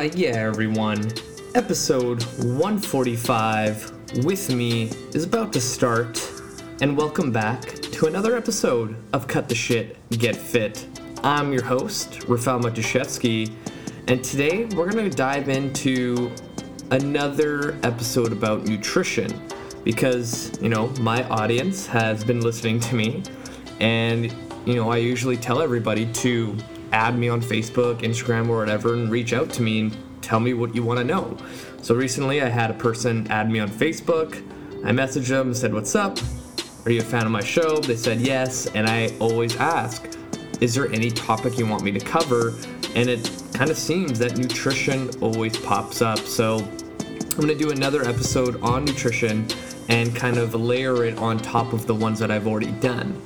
Why, yeah, everyone. Episode 145 with me is about to start, and welcome back to another episode of Cut the Shit, Get Fit. I'm your host, Rafael Matuszewski, and today we're to dive into another episode about nutrition because, you know, my audience has been listening to me, and, you know, I usually tell everybody to add me on Facebook, Instagram, or whatever, and reach out to me and tell me what you want to know. So recently, I had a person add me on Facebook. I messaged them, said, "What's up? Are you a fan of my show?" They said yes, and I always ask, "Is there any topic you want me to cover?" And it kind of seems that nutrition always pops up. So I'm gonna do another episode on nutrition and kind of layer it on top of the ones that I've already done.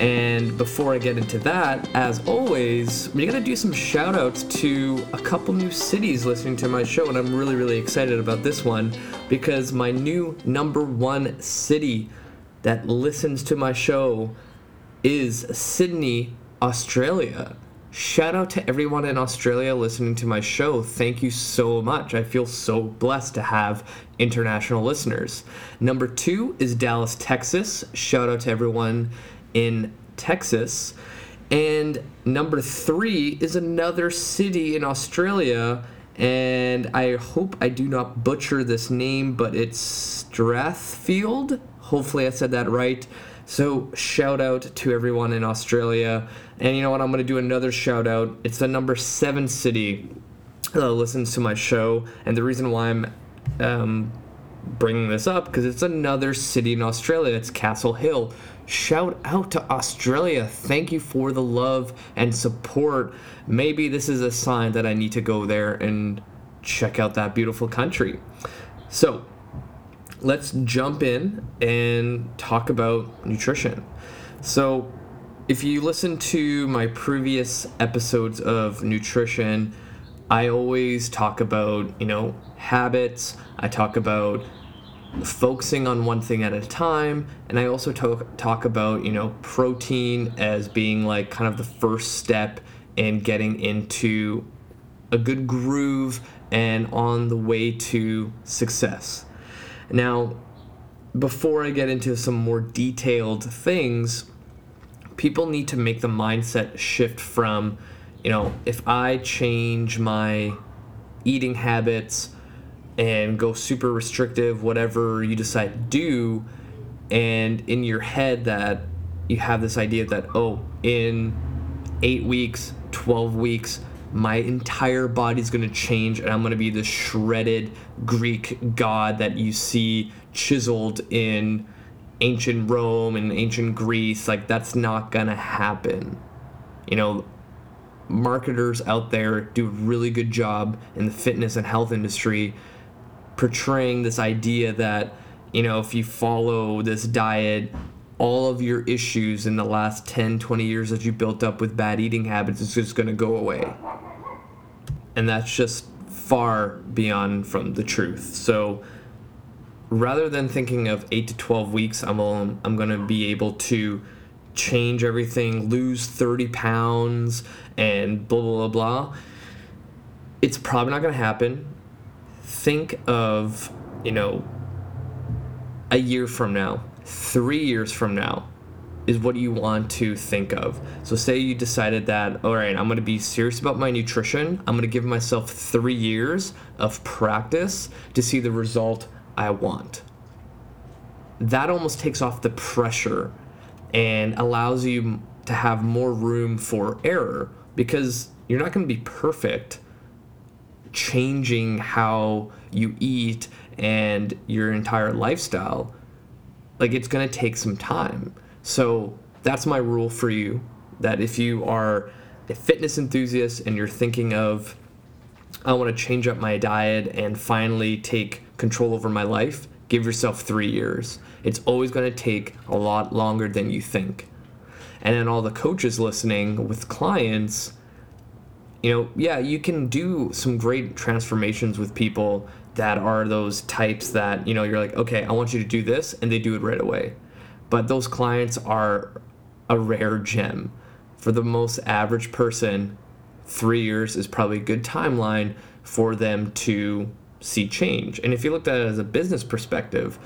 And before I get into that, as always, we gotta do some shout outs to a couple new cities listening to my show, and I'm really, really excited about this one because my new number one city that listens to my show is Sydney, Australia. Shout out to everyone in Australia listening to my show. Thank you so much. I feel so blessed to have international listeners. Number two is Dallas, Texas. Shout out to everyone in Texas. And number three is another city in Australia. And I hope I do not butcher this name, but it's Strathfield. Hopefully, I said that right. So, shout out to everyone in Australia. And you know what? I'm going to do another shout out. It's the number seven city that listens to my show. And the reason why I'm um, bringing this up, because it's another city in Australia. It's Castle Hill shout out to Australia. Thank you for the love and support. Maybe this is a sign that I need to go there and check out that beautiful country. So, let's jump in and talk about nutrition. So, if you listen to my previous episodes of nutrition, I always talk about, you know, habits. I talk about focusing on one thing at a time. And i also talk, talk about you know protein as being like kind of the first step in getting into a good groove and on the way to success. Now before i get into some more detailed things people need to make the mindset shift from you know if i change my eating habits and go super restrictive, whatever you decide to do, and in your head that you have this idea that, oh, in eight weeks, 12 weeks, my entire body's gonna change and I'm gonna be the shredded Greek god that you see chiseled in ancient Rome and ancient Greece. Like, that's not gonna happen. You know, marketers out there do a really good job in the fitness and health industry portraying this idea that you know if you follow this diet all of your issues in the last 10 20 years that you built up with bad eating habits is just going to go away. And that's just far beyond from the truth. So rather than thinking of 8 to 12 weeks i'm i'm going to be able to change everything lose 30 pounds and blah blah blah blah it's probably not going to happen think of, you know, a year from now, three years from now, is what you want to think of. So, say you decided that, all right, I'm going to be serious about my nutrition. I'm going to give myself three years of practice to see the result I want. That almost takes off the pressure and allows you to have more room for error because you're not going to be perfect changing how you eat and your entire lifestyle, like it's going to take some time. So that's my rule for you that if you are a fitness enthusiast and you're thinking of, I want to change up my diet and finally take control over my life, give yourself three years. It's always going to take a lot longer than you think. And then all the coaches listening with clients, you know, yeah, you can do some great transformations with people that are those types that, you know, you're like, okay, I want you to do this, and they do it right away. But those clients are a rare gem. For the most average person, three years is probably a good timeline for them to see change. And if you looked at it as a business perspective,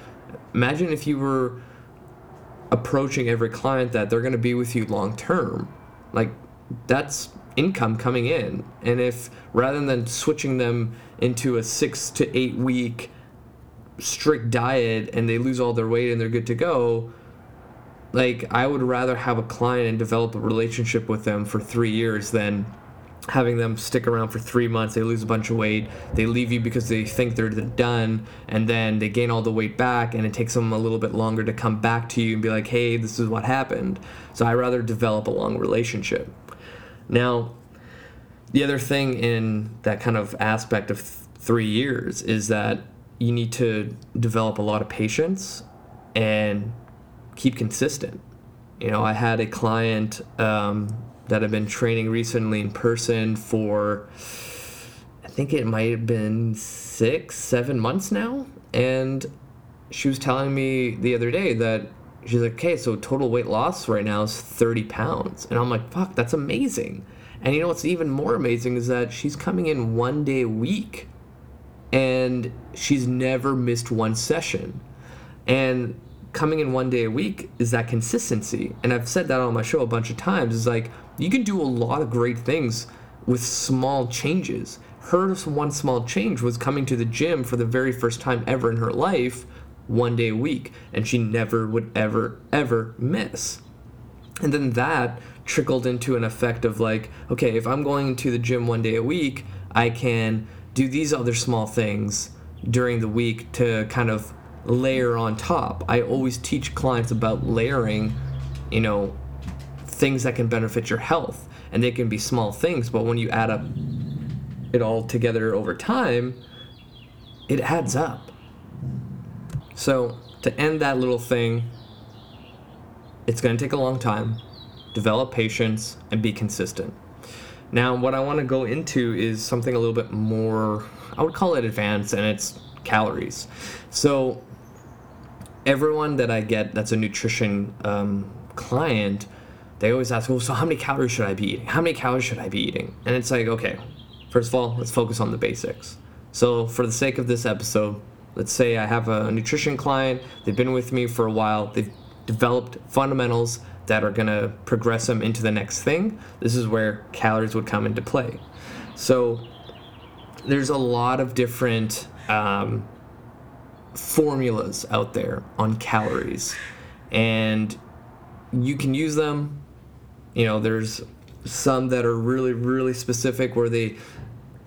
imagine if you were approaching every client that they're going to be with you long term. Like that's income coming in. And if rather than switching them into a 6 to 8 week strict diet and they lose all their weight and they're good to go, like I would rather have a client and develop a relationship with them for 3 years than having them stick around for three months, they lose a bunch of weight, they leave you because they think they're done, and then they gain all the weight back, and it takes them a little bit longer to come back to you and be like, hey, this is what happened. So I rather develop a long relationship. Now, the other thing in that kind of aspect of th- three years is that you need to develop a lot of patience and keep consistent. You know, I had a client um, that I've been training recently in person for, I think it might have been six, seven months now. And she was telling me the other day that she's like, okay, so total weight loss right now is 30 pounds. And I'm like, fuck, that's amazing. And you know what's even more amazing is that she's coming in one day a week and she's never missed one session. And coming in one day a week is that consistency. And I've said that on my show a bunch of times. Is like you can do a lot of great things with small changes. Her one small change was coming to the gym for the very first time ever in her life, one day a week, and she never would ever, ever miss. And then that trickled into an effect of like, okay, if I'm going to the gym one day a week, I can do these other small things during the week to kind of layer on top. I always teach clients about layering, you know, things that can benefit your health. And they can be small things, but when you add up it all together over time, it adds up. So, to end that little thing, it's going to take a long time. Develop patience and be consistent. Now, what I want to go into is something a little bit more, I would call it advanced, and it's calories. So, everyone that I get that's a nutrition um, client, they always ask, well, so how many calories should I be eating? How many calories should I be eating? And it's like, okay, first of all, let's focus on the basics. So, for the sake of this episode, let's say I have a nutrition client, they've been with me for a while, they've developed fundamentals that are going to progress them into the next thing. This is where calories would come into play. So, there's a lot of different um, formulas out there on calories and you can use them you know there's some that are really really specific where they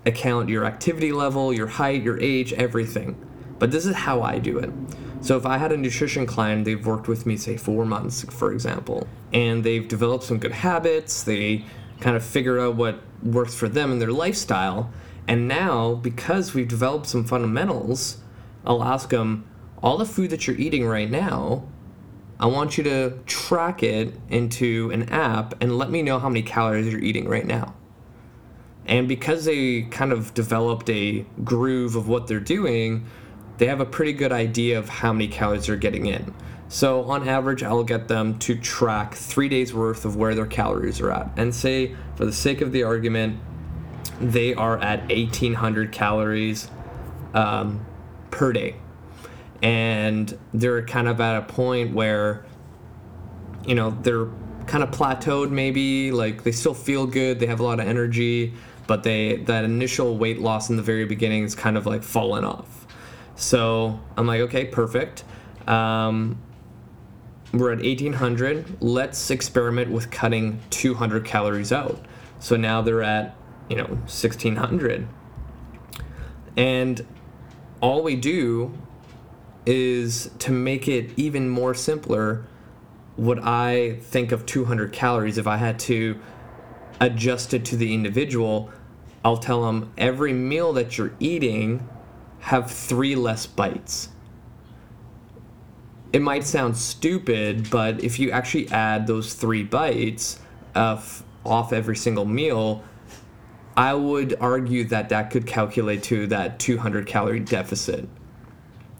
account your activity level your height your age everything but this is how i do it so if i had a nutrition client they've worked with me say four months for example and they've developed some good habits they kind of figure out what works for them and their lifestyle and now because we've developed some fundamentals I'll ask them, um, all the food that you're eating right now, I want you to track it into an app and let me know how many calories you're eating right now. And because they kind of developed a groove of what they're doing, they have a pretty good idea of how many calories they're getting in. So, on average, I'll get them to track three days worth of where their calories are at. And say, for the sake of the argument, they are at 1800 calories um, per day. And they're kind of at a point where, you know, they're kind of plateaued maybe, like they still feel good, they have a lot of energy, but they that initial weight loss in the very beginning is kind of like fallen off. So I'm like, okay, perfect. Um, we're at 1800. Let's experiment with cutting 200 calories out. So now they're at, you know, 1600. And all we do is to make it even more simpler what i think of 200 calories if i had to adjust it to the individual i'll tell them every meal that you're eating have three less bites it might sound stupid but if you actually add those three bites of, uh, off every single meal I would argue that that could calculate to that 200 calorie deficit.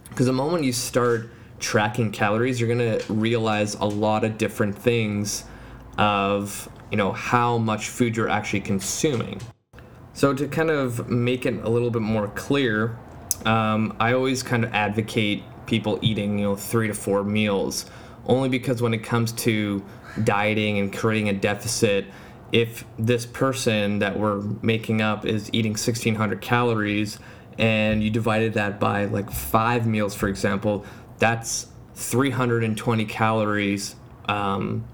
Because the moment you start tracking calories, you're going to realize a lot of different things of, you know, how much food you're actually consuming. So to kind of make it a little bit more clear, um, I always kind of advocate people eating, you know, three to four meals, only because when it comes to dieting and creating a deficit, if this person that we're making up is eating 1600 calories and you divided that by like five meals, for example, that's 320 calories um,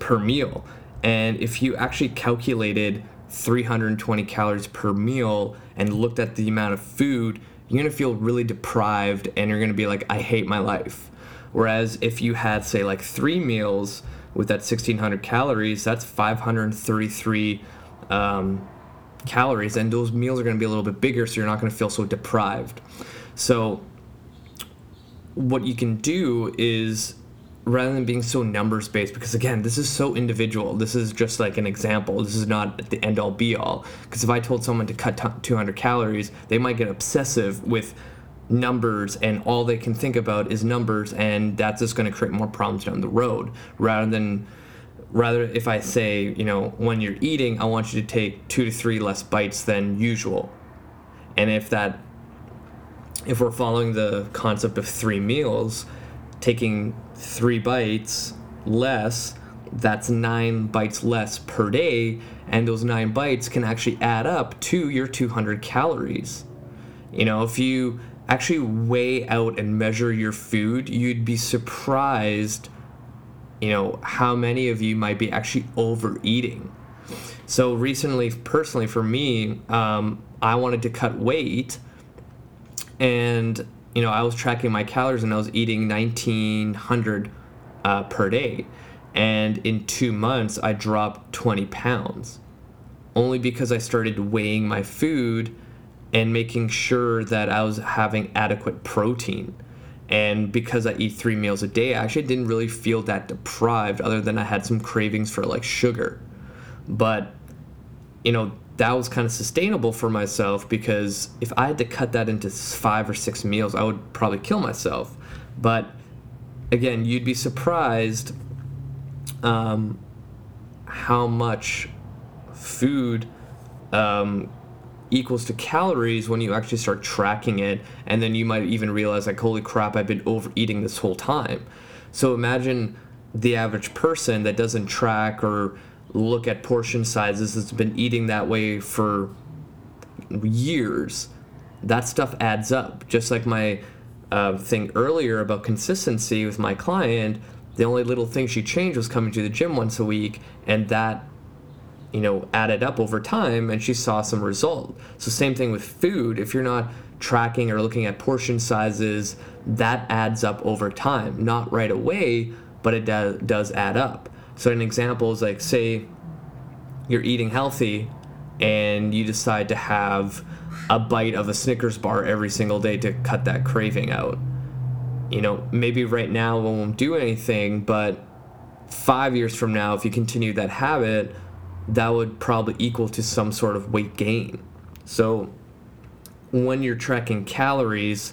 per meal. And if you actually calculated 320 calories per meal and looked at the amount of food, you're gonna feel really deprived and you're gonna be like, I hate my life. Whereas if you had, say, like three meals with that 1600 calories, that's 533 um, calories, and those meals are gonna be a little bit bigger, so you're not gonna feel so deprived. So, what you can do is rather than being so numbers based because again this is so individual. This is just like an example. This is not the end all be all because if i told someone to cut t- 200 calories they might get obsessive with numbers and all they can think about is numbers and that's just going to create more problems down the road. Rather than rather if i say you know when you're eating i want you to take two to three less bites than usual. And if that if we're following the concept of three meals taking three bites less, that's nine bites less per day, and those nine bites can actually add up to your 200 calories. You know, if you actually weigh out and measure your food, you'd be surprised, you know, how many of you might be actually overeating. So recently, personally, for me, um, I wanted to cut weight, and you know, I was tracking my calories and I was eating 1900 uh, per day. And in two months, I dropped 20 pounds only because I started weighing my food and making sure that I was having adequate protein. And because I eat three meals a day, I actually didn't really feel that deprived, other than I had some cravings for like sugar. But, you know, that was kind of sustainable for myself because if I had to cut that into five or six meals, I would probably kill myself. But again, you'd be surprised um, how much food um, equals to calories when you actually start tracking it, and then you might even realize, like, holy crap, I've been overeating this whole time. So imagine the average person that doesn't track or look at portion sizes that's been eating that way for years, that stuff adds up. Just like my uh, thing earlier about consistency with my client, the only little thing she changed was coming to the gym once a week, and that you know added up over time and she saw some result. So same thing with food. If you're not tracking or looking at portion sizes that adds up over time. Not right away but it do- does add up so an example is like say you're eating healthy and you decide to have a bite of a Snickers bar every single day to cut that craving out. You know, maybe right now it won't do anything, but five years from now, if you continue that habit, that would probably equal to some sort of weight gain. So when you're tracking calories,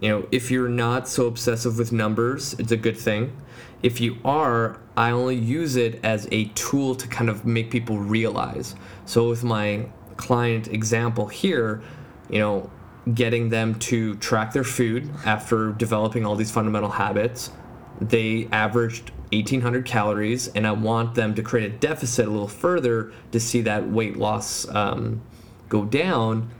you know, if you're not so obsessive with numbers, it's a good thing. If you are, I only use it as a tool to kind of make people realize. So with my client example here, you know, getting them to track their food after developing all these fundamental habits, they averaged 1800 calories, and I want them to create a deficit a little further to see that weight loss um, go down.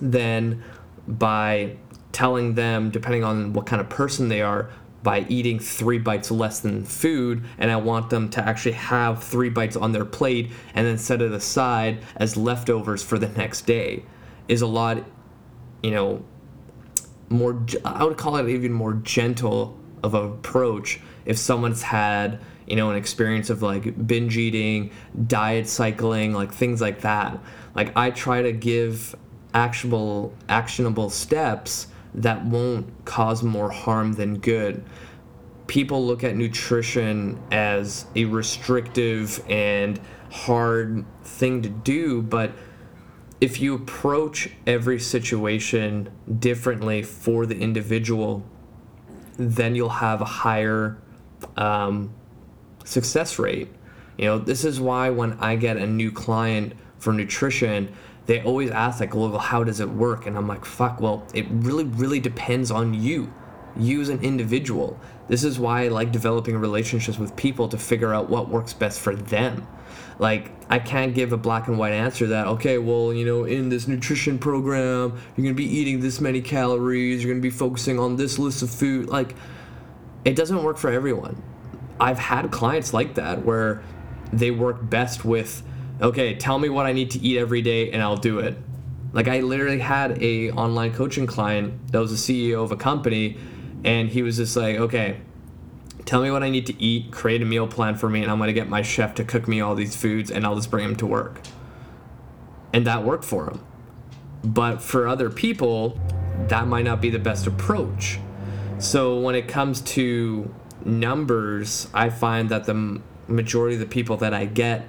Then by telling them, depending on what kind of person they are, by eating three bites less than food, and I want them to actually have three bites on their plate and then set it aside as leftovers for the next day, is a lot, you know, more, I would call it even more gentle of an approach if someone's had, you know, an experience of like binge eating, diet cycling, like things like that. Like I try to give actionable actionable steps that won't cause more harm than good. People look at nutrition as a restrictive and hard thing to do, but if you approach every situation differently for the individual, then you'll have a higher um, success rate. You know, this is why when I get a new client for nutrition, they always ask like, well, how does it work? And I'm like, fuck, well, it really, really depends on you, you as an individual. This is why I like developing relationships with people to figure out what works best for them. Like, I can't give a black and white answer that, okay, well, you know, in this nutrition program, you're gonna be eating this many calories, you're gonna be focusing on this list of food. Like, it doesn't work for everyone. I've had clients like that where they work best with okay, tell me what I need to eat every day and I'll do it. Like I literally had a online coaching client that was a CEO of a company and he was just like, okay, tell me what I need to eat, create a meal plan for me and I'm going to get my chef to cook me all these foods and I'll just bring them to work. And that worked for him. But for other people, that might not be the best approach. So when it comes to numbers, I find that the majority of the people that I get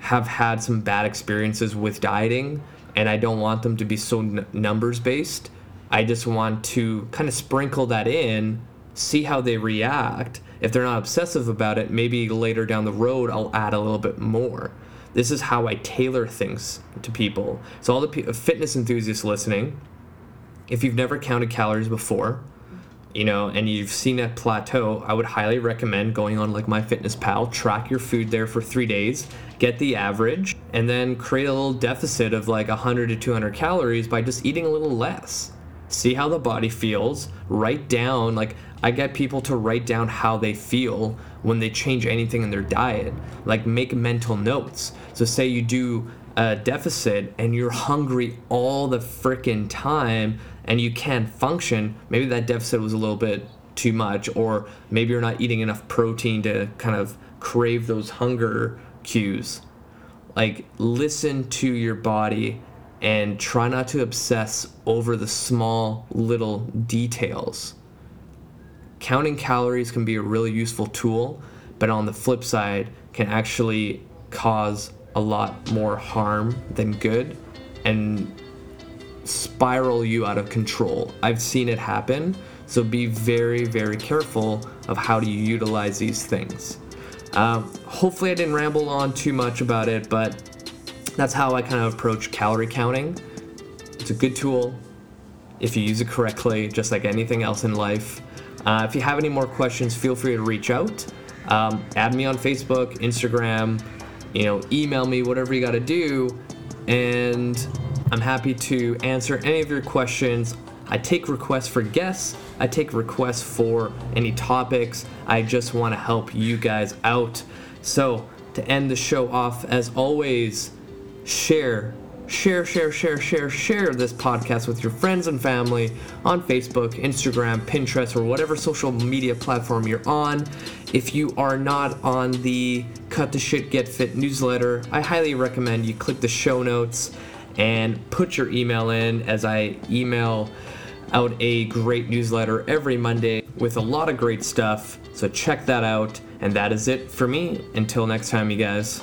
have had some bad experiences with dieting and I don't want them to be so n- numbers based. I just want to kind of sprinkle that in, see how they react. If they're not obsessive about it, maybe later down the road I'll add a little bit more. This is how I tailor things to people. So, all the p- fitness enthusiasts listening, if you've never counted calories before, you know, and you've seen a plateau, I would highly recommend going on like MyFitnessPal, track your food there for three days, get the average, and then create a little deficit of like 100 to 200 calories by just eating a little less. See how the body feels, write down, like, I get people to write down how they feel when they change anything in their diet. Like, make mental notes. So, say you do a deficit and you're hungry all the freaking time and you can't function, maybe that deficit was a little bit too much, or maybe you're not eating enough protein to kind of crave those hunger cues. Like, listen to your body and try not to obsess over the small little details. Counting calories can be a really useful tool, but on the flip side, can actually cause a lot more harm than good and spiral you out of control. I've seen it happen, so be very, very careful of how you utilize these things. Um, hopefully, I didn't ramble on too much about it, but that's how I kind of approach calorie counting. It's a good tool if you use it correctly, just like anything else in life. Uh, if you have any more questions, feel free to reach out. Um, add me on Facebook, Instagram, you know, email me, whatever you got to do, and I'm happy to answer any of your questions. I take requests for guests, I take requests for any topics. I just want to help you guys out. So, to end the show off, as always, share, share, share, share, share, share this podcast with your friends and family on Facebook, Instagram, Pinterest, or whatever social media platform you're on. If you are not on the Cut the Shit Get Fit newsletter, I highly recommend you click the show notes and put your email in as I email out a great newsletter every Monday with a lot of great stuff. So check that out. And that is it for me. Until next time, you guys.